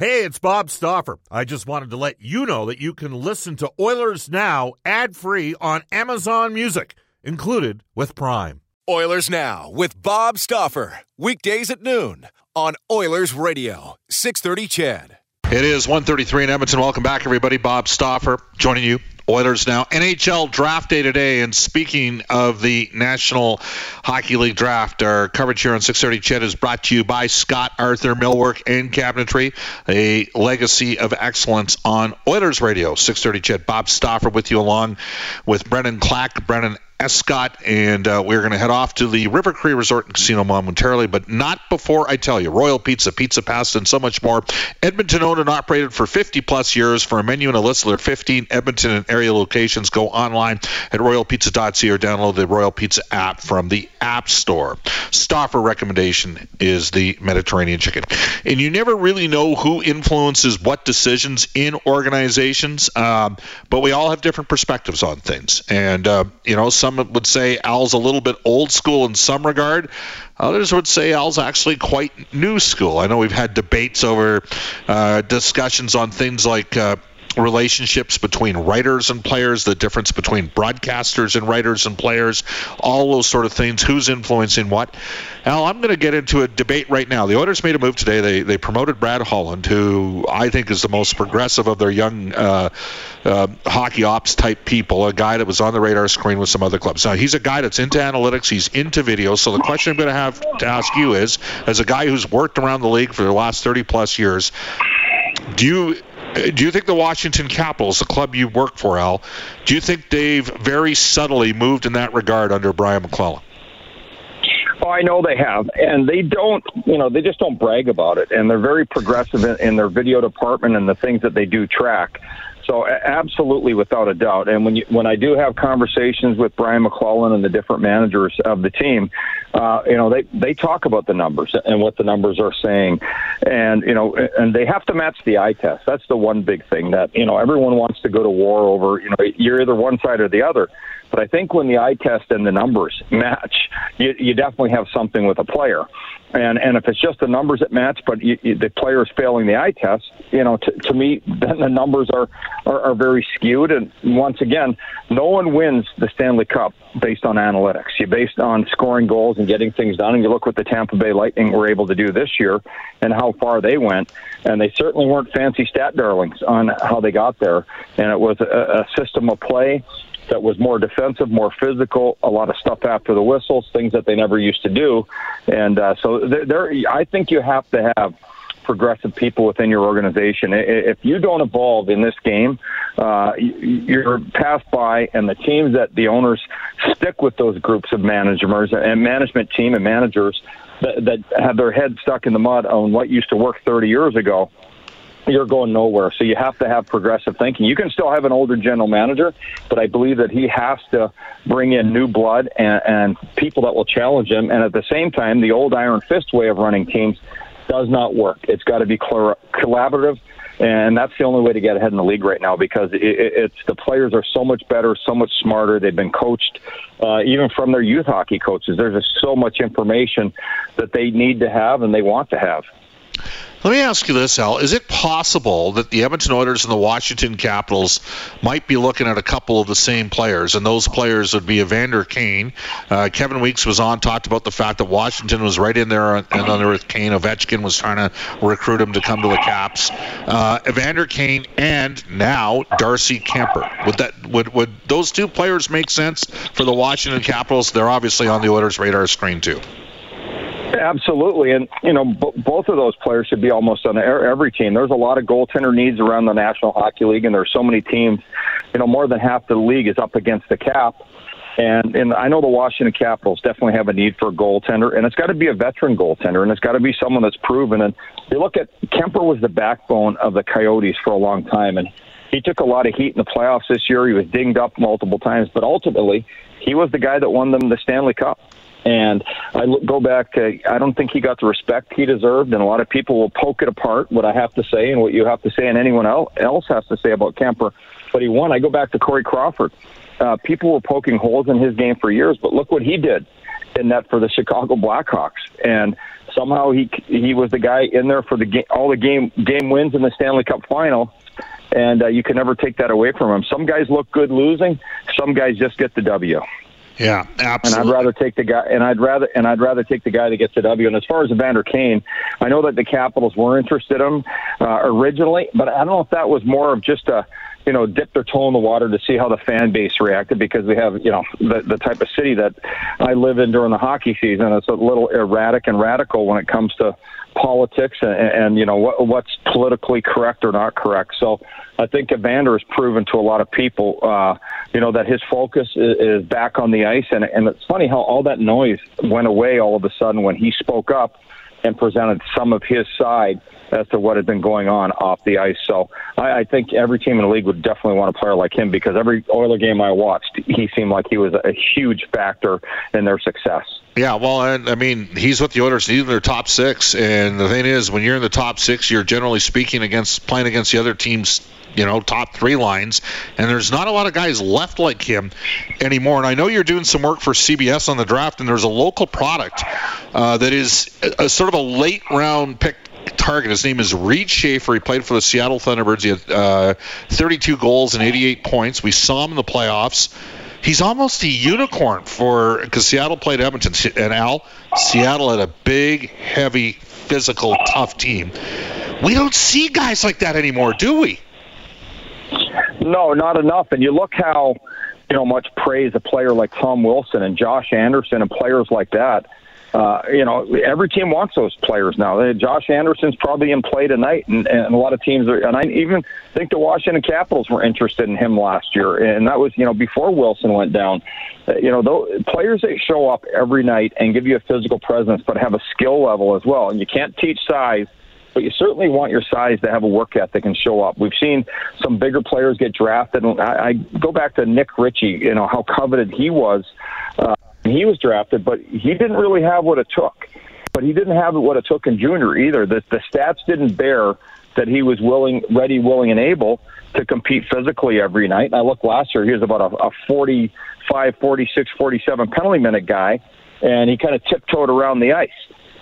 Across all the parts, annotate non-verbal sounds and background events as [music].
Hey, it's Bob Stauffer. I just wanted to let you know that you can listen to Oilers Now ad free on Amazon Music, included with Prime. Oilers Now with Bob Stauffer. Weekdays at noon on Oilers Radio, 630 CHED. It is 133 in Edmonton. Welcome back, everybody. Bob Stauffer joining you Oilers now. NHL draft day today. And speaking of the National Hockey League draft, our coverage here on 630 CHED is brought to you by Scott Arthur Millwork and Cabinetry, a legacy of excellence on Oilers Radio. 630 CHED. Bob Stauffer with you along with Brennan Clack. Brennan Escott, and uh, we're going to head off to the River Cree Resort and Casino momentarily, but not before I tell you. Royal Pizza, Pizza Pasta, and so much more. Edmonton owned and operated for 50 plus years. For a menu and a list of their 15 Edmonton and area locations, go online at royalpizza.ca or download the Royal Pizza app from the App Store. Stauffer recommendation is the Mediterranean chicken. And you never really know who influences what decisions in organizations, um, but we all have different perspectives on things. And, uh, you know, some some would say Al's a little bit old school in some regard. Others would say Al's actually quite new school. I know we've had debates over uh, discussions on things like. Uh, relationships between writers and players, the difference between broadcasters and writers and players, all those sort of things. Who's influencing what? Al, I'm going to get into a debate right now. The Oilers made a move today. They they promoted Brad Holland, who I think is the most progressive of their young uh, uh, hockey ops type people, a guy that was on the radar screen with some other clubs. Now, he's a guy that's into analytics, he's into video. So, the question I'm going to have to ask you is as a guy who's worked around the league for the last 30 plus years, do you do you think the Washington Capitals, the club you work for, Al, do you think they've very subtly moved in that regard under Brian MacLellan? Oh, I know they have, and they don't. You know, they just don't brag about it, and they're very progressive in, in their video department and the things that they do track. So absolutely, without a doubt. And when you, when I do have conversations with Brian MacLellan and the different managers of the team, uh, you know, they they talk about the numbers and what the numbers are saying, and you know, and they have to match the eye test. That's the one big thing that you know everyone wants to go to war over. You know, you're either one side or the other. But I think when the eye test and the numbers match, you, you definitely have something with a player. And and if it's just the numbers that match, but you, you, the player is failing the eye test, you know, to, to me, [laughs] then the numbers are, are are very skewed. And once again, no one wins the Stanley Cup based on analytics. You based on scoring goals and getting things done. And you look what the Tampa Bay Lightning were able to do this year, and how far they went. And they certainly weren't fancy stat darlings on how they got there. And it was a, a system of play that was more defensive, more physical, a lot of stuff after the whistles, things that they never used to do. And uh, so there, I think you have to have progressive people within your organization. If you don't evolve in this game, uh, you're passed by, and the teams that the owners stick with those groups of managers and management team and managers that, that have their head stuck in the mud on what used to work 30 years ago you're going nowhere. So you have to have progressive thinking. You can still have an older general manager, but I believe that he has to bring in new blood and, and people that will challenge him. And at the same time, the old iron fist way of running teams does not work. It's got to be collaborative. And that's the only way to get ahead in the league right now because it, it's the players are so much better, so much smarter. They've been coached, uh, even from their youth hockey coaches. There's just so much information that they need to have and they want to have. Let me ask you this, Al. Is it possible that the Edmonton Oilers and the Washington Capitals might be looking at a couple of the same players, and those players would be Evander Kane? Uh, Kevin Weeks was on, talked about the fact that Washington was right in there and under with Kane. Ovechkin was trying to recruit him to come to the Caps. Uh, Evander Kane and now Darcy Kuemper. Would that would would those two players make sense for the Washington Capitals? They're obviously on the Oilers' radar screen too. Absolutely, and you know b- both of those players should be almost on every team. There's a lot of goaltender needs around the National Hockey League, and there's so many teams. You know, more than half the league is up against the cap, and and I know the Washington Capitals definitely have a need for a goaltender, and it's got to be a veteran goaltender, and it's got to be someone that's proven. And you look at Kuemper was the backbone of the Coyotes for a long time, and he took a lot of heat in the playoffs this year. He was dinged up multiple times, but ultimately he was the guy that won them the Stanley Cup. And I go back to, I don't think he got the respect he deserved, and a lot of people will poke it apart, what I have to say and what you have to say, and anyone else has to say about Kuemper. But he won. I go back to Corey Crawford. Uh, people were poking holes in his game for years, but look what he did in that for the Chicago Blackhawks. And somehow he he was the guy in there for the game, all the game game wins in the Stanley Cup final, and uh, you can never take that away from him. Some guys look good losing, some guys just get the W. Yeah, absolutely. And I'd rather take the guy, and I'd rather and I'd rather take the guy that gets the W. And as far as Evander Kane, I know that the Capitals were interested in him uh, originally, but I don't know if that was more of just a you know, dip their toe in the water to see how the fan base reacted because we have, you know, the, the type of city that I live in during the hockey season. It's a little erratic and radical when it comes to politics and, and you know what, what's politically correct or not correct. So I think Evander has proven to a lot of people, uh, you know, that his focus is, is back on the ice. And, and it's funny how all that noise went away all of a sudden when he spoke up and presented some of his side as to what had been going on off the ice. So I, I think every team in the league would definitely want a player like him because every Oiler game I watched, he seemed like he was a huge factor in their success. Yeah, well, and I mean, he's with the Oilers. He's in their top six, and the thing is, when you're in the top six, you're generally speaking against playing against the other team's you know top three lines and there's not a lot of guys left like him anymore and i know you're doing some work for cbs on the draft and there's a local product uh, that is a, a, sort of a late round pick target. His name is Reid Schaefer. He played for the Seattle Thunderbirds. He had uh, 32 goals and 88 points. We saw him in the playoffs. He's almost a unicorn for because Seattle played Edmonton and Al. Seattle had a big, heavy, physical, tough team. We don't see guys like that anymore, do we? No, not enough. And you look how you know much praise a player like Tom Wilson and Josh Anderson and players like that uh, you know, every team wants those players now. Uh, Josh Anderson's probably in play tonight, and, and a lot of teams are. And I even think the Washington Capitals were interested in him last year, and that was you know before Wilson went down. Uh, you know, those players that show up every night and give you a physical presence, but have a skill level as well. And you can't teach size but you certainly want your size to have a work ethic and show up. We've seen some bigger players get drafted. And I, I go back to Nick Ritchie, you know, how coveted he was uh, he was drafted, but he didn't really have what it took. But he didn't have what it took in junior either. The, the stats didn't bear that he was willing, ready, willing, and able to compete physically every night. And I look last year, he was about a, a 45, 46, 47 penalty minute guy, and he kind of tiptoed around the ice.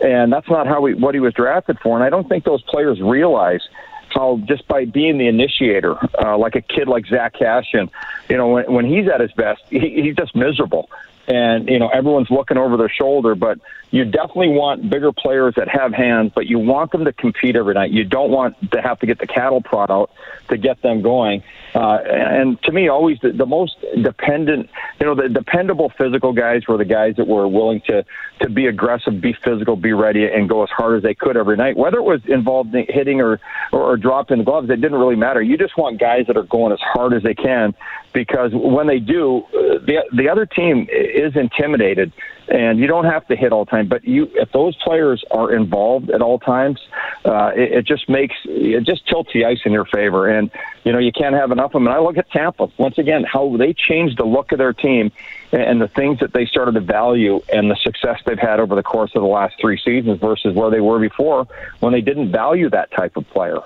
And that's not how we, what he was drafted for. And I don't think those players realize how just by being the initiator, uh, like a kid like Zack Kassian, you know, when, when he's at his best, he, he's just miserable and you know everyone's looking over their shoulder. But you definitely want bigger players that have hands, but you want them to compete every night. You don't want to have to get the cattle prod out to get them going. Uh, and to me, always the, the most dependent, you know, the dependable physical guys were the guys that were willing to to be aggressive, be physical, be ready, and go as hard as they could every night. Whether it was involved in hitting or or, or dropping the gloves, it didn't really matter. You just want guys that are going as hard as they can because when they do, uh, the the other team is intimidated, and you don't have to hit all the time. But you, if those players are involved at all times, uh, it, it just makes it just tilts the ice in your favor, and you know you can't have enough of them. And I look at Tampa once again, how they changed the look of their team and the things that they started to value and the success they've had over the course of the last three seasons versus where they were before when they didn't value that type of player.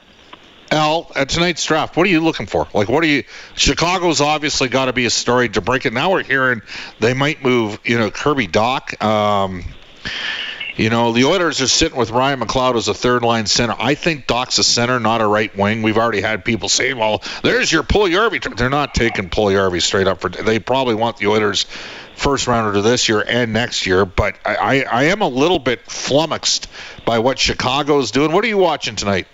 Al, at tonight's draft, what are you looking for? Like, what are you? Chicago's obviously got to be a story to break it. Now we're hearing they might move, you know, Kirby Dach. Um, you know, the Oilers are sitting with Ryan McLeod as a third line center. I think Dach's a center, not a right wing. We've already had people say, well, there's your Puljujarvi. They're not taking Puljujarvi straight up for. They probably want the Oilers first rounder to this year and next year. But I, I, I am a little bit flummoxed by what Chicago's doing. What are you watching tonight?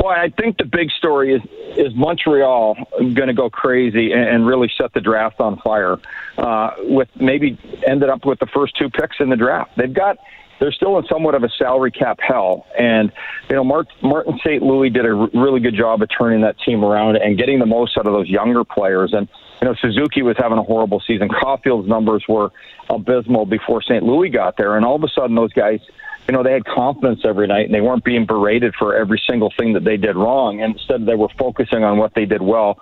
Well, I think the big story is is Montreal going to go crazy and, really set the draft on fire? Uh, with maybe ended up with the first two picks in the draft. They've got they're still in somewhat of a salary cap hell. And, you know, Mark, Martin St. Louis did a r- really good job of turning that team around and getting the most out of those younger players. And, you know, Suzuki was having a horrible season. Caufield's numbers were abysmal before St. Louis got there. And all of a sudden, those guys you know, they had confidence every night and they weren't being berated for every single thing that they did wrong. Instead, they were focusing on what they did well.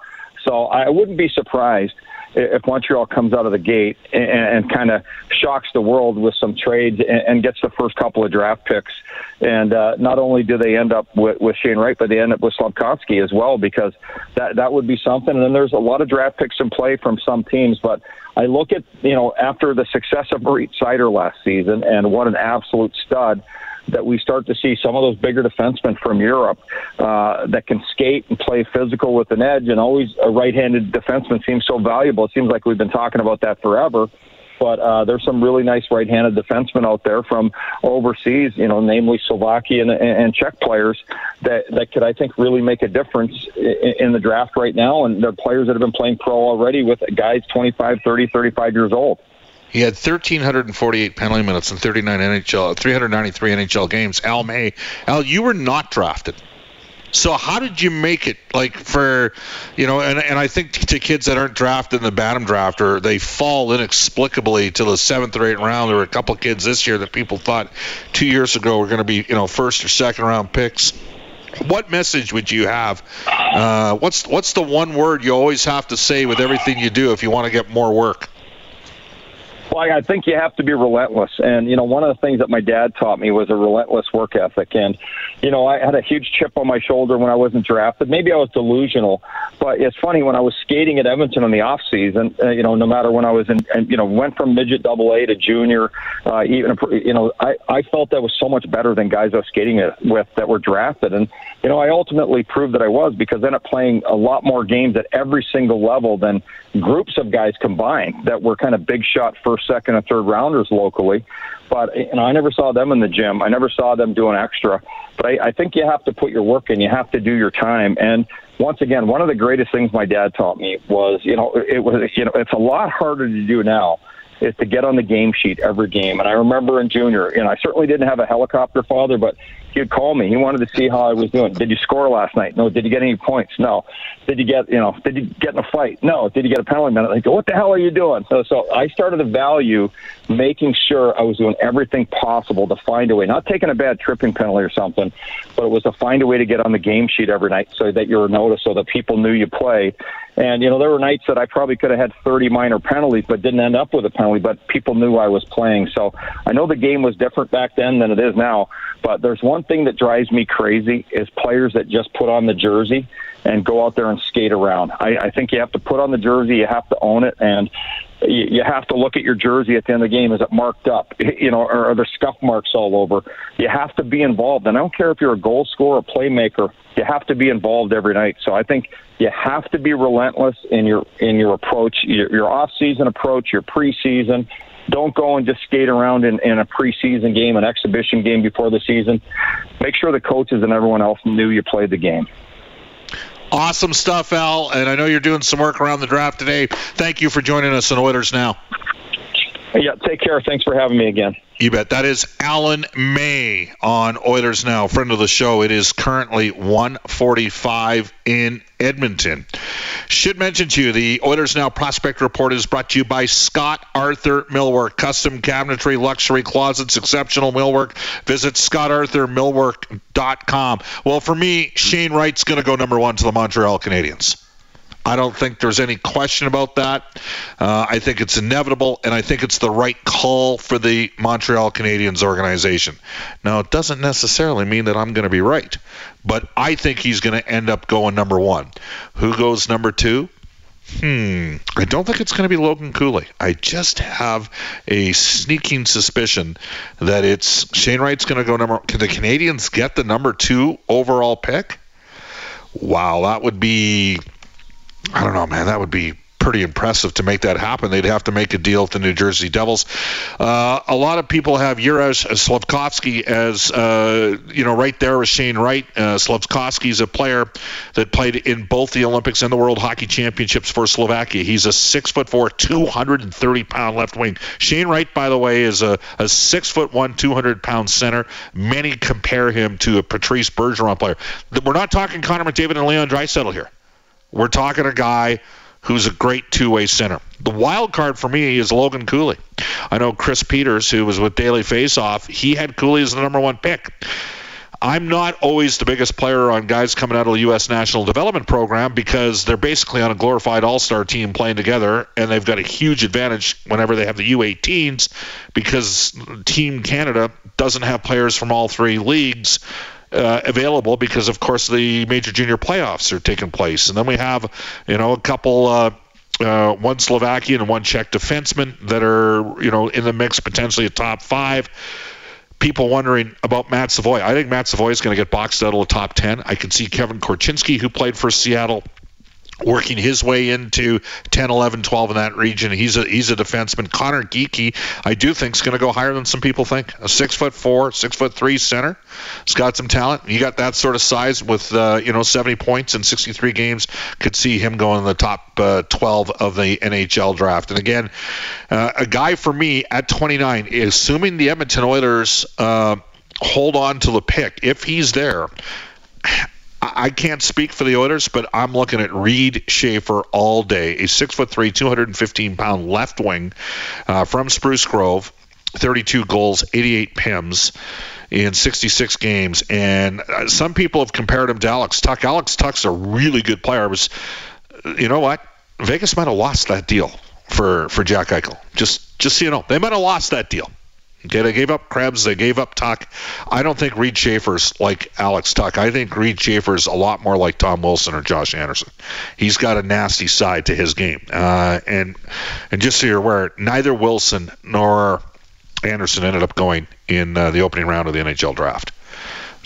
So I wouldn't be surprised if Montreal comes out of the gate and, and kind of shocks the world with some trades and, and gets the first couple of draft picks. And uh, not only do they end up with, with Shane Wright, but they end up with Slafkovsky as well because that that would be something. And then there's a lot of draft picks in play from some teams, but I look at you know after the success of Moritz Seider last season and what an absolute stud that we start to see some of those bigger defensemen from Europe uh, that can skate and play physical with an edge, and always a right-handed defenseman seems so valuable. It seems like we've been talking about that forever. But uh, there's some really nice right-handed defensemen out there from overseas, you know, namely Slovakian and, and Czech players that that could, I think, really make a difference in, in the draft right now. And they're players that have been playing pro already with guys 25, 30, 35 years old. He had 1,348 penalty minutes in 39 NHL, 393 NHL games. Al May, Al, you were not drafted. So how did you make it like for you know and, and I think to kids that aren't drafted in the Bantam draft or they fall inexplicably to the seventh or eighth round there were a couple of kids this year that people thought two years ago were going to be you know first or second round picks what message would you have uh, what's what's the one word you always have to say with everything you do if you want to get more work well, I think you have to be relentless. And, you know, one of the things that my dad taught me was a relentless work ethic. And, you know, I had a huge chip on my shoulder when I wasn't drafted. Maybe I was delusional, but it's funny when I was skating at Edmonton in the off season, uh, you know, no matter when I was in, and, you know, went from midget double A to junior, uh, even, you know, I, I felt that was so much better than guys I was skating with that were drafted. And, you know, I ultimately proved that I was because I ended up playing a lot more games at every single level than groups of guys combined that were kind of big shot first, second, and third rounders locally. But know, I never saw them in the gym. I never saw them doing extra. But I, I think you have to put your work in. You have to do your time. And once again, one of the greatest things my dad taught me was, you know, it was, you know, it's a lot harder to do now is to get on the game sheet every game. And I remember in junior, you know, I certainly didn't have a helicopter father, but he'd call me. He wanted to see how I was doing. Did you score last night? No. Did you get any points? No. Did you get you know? Did you get in a fight? No. Did you get a penalty minute? Go, what the hell are you doing? So so I started to value making sure I was doing everything possible to find a way, not taking a bad tripping penalty or something, but it was to find a way to get on the game sheet every night so that you were noticed, so that people knew you played. And you know, there were nights that I probably could have had 30 minor penalties, but didn't end up with a penalty. But people knew I was playing. So I know the game was different back then than it is now. But there's one thing that drives me crazy is players that just put on the jersey and go out there and skate around. I, I think you have to put on the jersey, you have to own it, and you, you have to look at your jersey at the end of the game. Is it marked up? [laughs] You know, or are there scuff marks all over? You have to be involved, and I don't care if you're a goal scorer, a playmaker. You have to be involved every night. So I think you have to be relentless in your in your approach, your, your off season approach, your preseason, don't go and just skate around in, in a preseason game, an exhibition game before the season. Make sure the coaches and everyone else knew you played the game. Awesome stuff, Al. And I know you're doing some work around the draft today. Thank you for joining us on Oilers Now. Yeah, take care. Thanks for having me again. You bet. That is Alan May on Oilers Now, friend of the show. It is currently 145 in Edmonton. Should mention to you, the Oilers Now Prospect Report is brought to you by Scott Arthur Millwork. Custom cabinetry, luxury closets, exceptional millwork. Visit scottarthurmillwork.com. Well, for me, Shane Wright's going to go number one to the Montreal Canadiens. I don't think there's any question about that. Uh, I think it's inevitable, and I think it's the right call for the Montreal Canadiens organization. Now, it doesn't necessarily mean that I'm going to be right, but I think he's going to end up going number one. Who goes number two? Hmm. I don't think it's going to be Logan Cooley. I just have a sneaking suspicion that it's Shane Wright's going to go number. Can the Canadiens get the number two overall pick? Wow, that would be I don't know, man. That would be pretty impressive to make that happen. They'd have to make a deal with the New Jersey Devils. Uh, a lot of people have Juraj Slafkovsky as, uh, you know, right there with Shane Wright. Uh, Slafkovsky is a player that played in both the Olympics and the World Hockey Championships for Slovakia. He's a six foot four, 230 pound left wing. Shane Wright, by the way, is a, a six foot one, 200 pound center. Many compare him to a Patrice Bergeron player. We're not talking Connor McDavid and Leon Draisaitl here. We're talking a guy who's a great two-way center. The wild card for me is Logan Cooley. I know Chris Peters, who was with Daily Faceoff, he had Cooley as the number one pick. I'm not always the biggest player on guys coming out of the U.S. National Development Program because they're basically on a glorified all star team playing together, and they've got a huge advantage whenever they have the U18s because Team Canada doesn't have players from all three leagues. Uh, available because, of course, the major junior playoffs are taking place, and then we have, you know, a couple uh, uh, one Slovakian and one Czech defenseman that are you know in the mix, potentially a top five. People wondering about Matt Savoie. I think Matt Savoie is going to get boxed out of the top ten. I can see Kevin Korchinski, who played for Seattle, working his way into 10, 11, 12 in that region. He's a he's a defenseman. Conor Geekie, I do think, is going to go higher than some people think. A six foot four, six foot three center. He's got some talent. You got that sort of size with uh, you know 70 points in 63 games. Could see him going in the top uh, 12 of the NHL draft. And again, uh, a guy for me at 29, assuming the Edmonton Oilers uh, hold on to the pick, if he's there. I can't speak for the Oilers, but I'm looking at Reid Schaefer all day. A six foot three, 215 pound left wing uh, from Spruce Grove, 32 goals, 88 PIMs in 66 games. And uh, some people have compared him to Alex Tuch. Alex Tuch's a really good player. Was, you know what? Vegas might have lost that deal for for Jack Eichel. Just just so you know, they might have lost that deal. They gave up Krebs, they gave up Tuch. I don't think Reid Schaefer's like Alex Tuch. I think Reid Schaefer's a lot more like Tom Wilson or Josh Anderson. He's got a nasty side to his game. Uh, and and just so you're aware, neither Wilson nor Anderson ended up going in uh, the opening round of the NHL draft.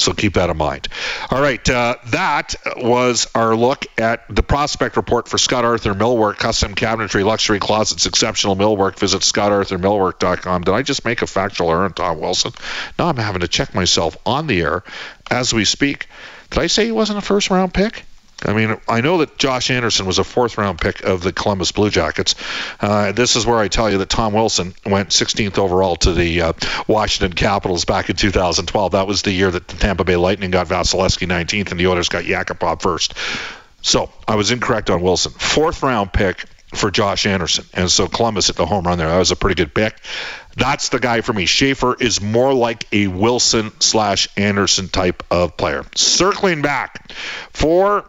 So keep that in mind. All right, uh, that was our look at the prospect report for Scott Arthur Millwork, custom cabinetry, luxury closets, exceptional millwork. Visit scottarthurmillwork.com. Did I just make a factual error on Tom Wilson? Now I'm having to check myself on the air as we speak. Did I say he wasn't a first round pick? I mean, I know that Josh Anderson was a fourth round pick of the Columbus Blue Jackets. Uh, this is where I tell you that Tom Wilson went 16th overall to the uh, Washington Capitals back in 2012. That was the year that the Tampa Bay Lightning got Vasilevskiy 19th and the Oilers got Yakupov first. So I was incorrect on Wilson. Fourth round pick for Josh Anderson. And so Columbus at the home run there. That was a pretty good pick. That's the guy for me. Schaefer is more like a Wilson slash Anderson type of player. Circling back for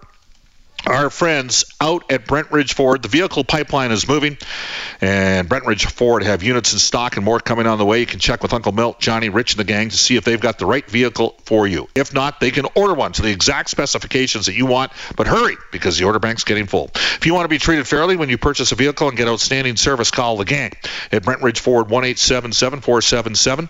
our friends out at Brentridge Ford. The vehicle pipeline is moving, and Brentridge Ford have units in stock and more coming on the way. You can check with Uncle Milt, Johnny, Rich, and the gang to see if they've got the right vehicle for you. If not, they can order one to the exact specifications that you want, but hurry because the order bank's getting full. If you want to be treated fairly when you purchase a vehicle and get outstanding service, call the gang at Brent Ridge Ford 1 477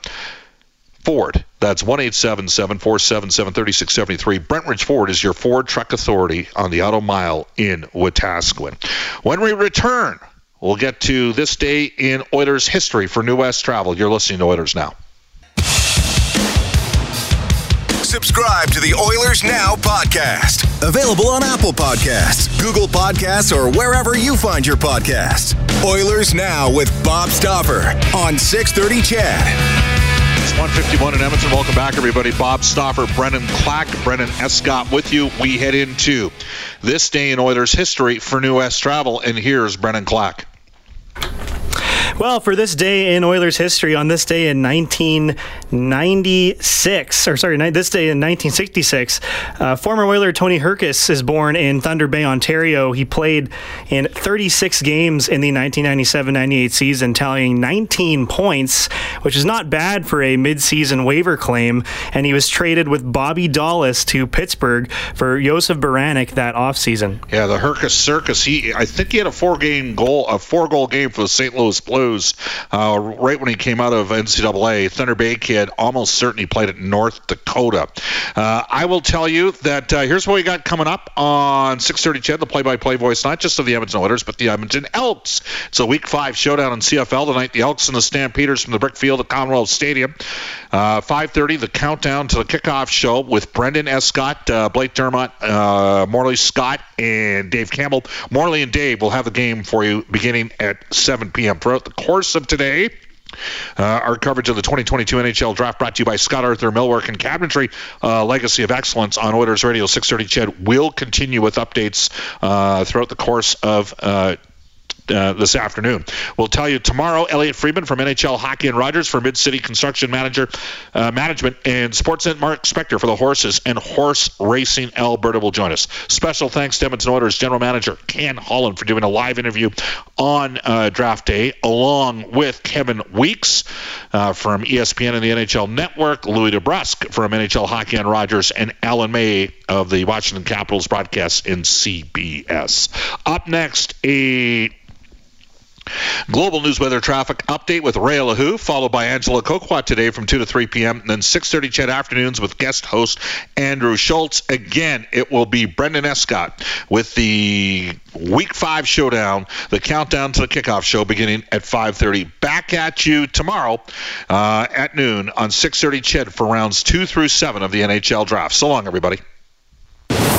Ford. That's 1 477 3673. Brentridge Ford is your Ford truck authority on the Auto Mile in Wetaskiwin. When we return, we'll get to this day in Oilers history for New West Travel. You're listening to Oilers Now. Subscribe to the Oilers Now podcast. Available on Apple Podcasts, Google Podcasts, or wherever you find your podcasts. Oilers Now with Bob Stauffer on 630 CHED. 151 in Edmonton. Welcome back, everybody. Bob Stauffer, Brennan Clack, Brennan Escott with you. We head into this day in Oilers history for New West Travel, and here's Brennan Clack. Well, for this day in Oilers history, on this day in 1996, or sorry, this day in 1966, uh, former Oiler Tony Hrkac is born in Thunder Bay, Ontario. He played in 36 games in the 1997-98 season, tallying 19 points, which is not bad for a mid-season waiver claim. And he was traded with Bobby Dollas to Pittsburgh for Josef Beranek that offseason. Yeah, the Hrkac Circus. He, I think he had a four-game goal, a four-goal game for the St. Louis Blues Uh, right when he came out of NCAA. Thunder Bay kid, almost certainly played at North Dakota. Uh, I will tell you that uh, here's what we got coming up on 6:30. CHED, the play-by-play voice, not just of the Edmonton Oilers, but the Edmonton Elks. It's a Week Five showdown in CFL tonight. The Elks and the Stampeders from the brick field at Commonwealth Stadium. 5:30, uh, the countdown to the kickoff show with Brendan Escott, uh, Blake Dermott, uh, Morley Scott, and Dave Campbell. Morley and Dave will have the game for you beginning at 7 p.m. Throughout the course of today, uh, our coverage of the 2022 NHL Draft brought to you by Scott Arthur Millwork and Cabinetry, uh, Legacy of Excellence on Oilers Radio 630 CHED will continue with updates uh, throughout the course of uh, this afternoon. We'll tell you tomorrow. Elliot Friedman from NHL Hockey and Rogers for Mid City Construction Manager uh, Management and Sportsnet Mark Spector for the horses and horse racing. Alberta will join us. Special thanks to Edmonton Oilers General Manager Ken Holland for doing a live interview on uh, draft day, along with Kevin Weeks uh, from ESPN and the NHL Network, Louie DeBrusk from NHL Hockey and Rogers, and Alan May of the Washington Capitals broadcast in CBS. Up next, a Global news weather traffic update with Ray Lahu, followed by Angela Kokott today from 2 to 3 p.m. And then 6.30 CHED afternoons with guest host Andrew Schultz. Again, it will be Brendan Escott with the Week 5 showdown, the countdown to the kickoff show beginning at 5.30. Back at you tomorrow uh, at noon on 6.30 CHED for rounds 2 through 7 of the NHL draft. So long, everybody.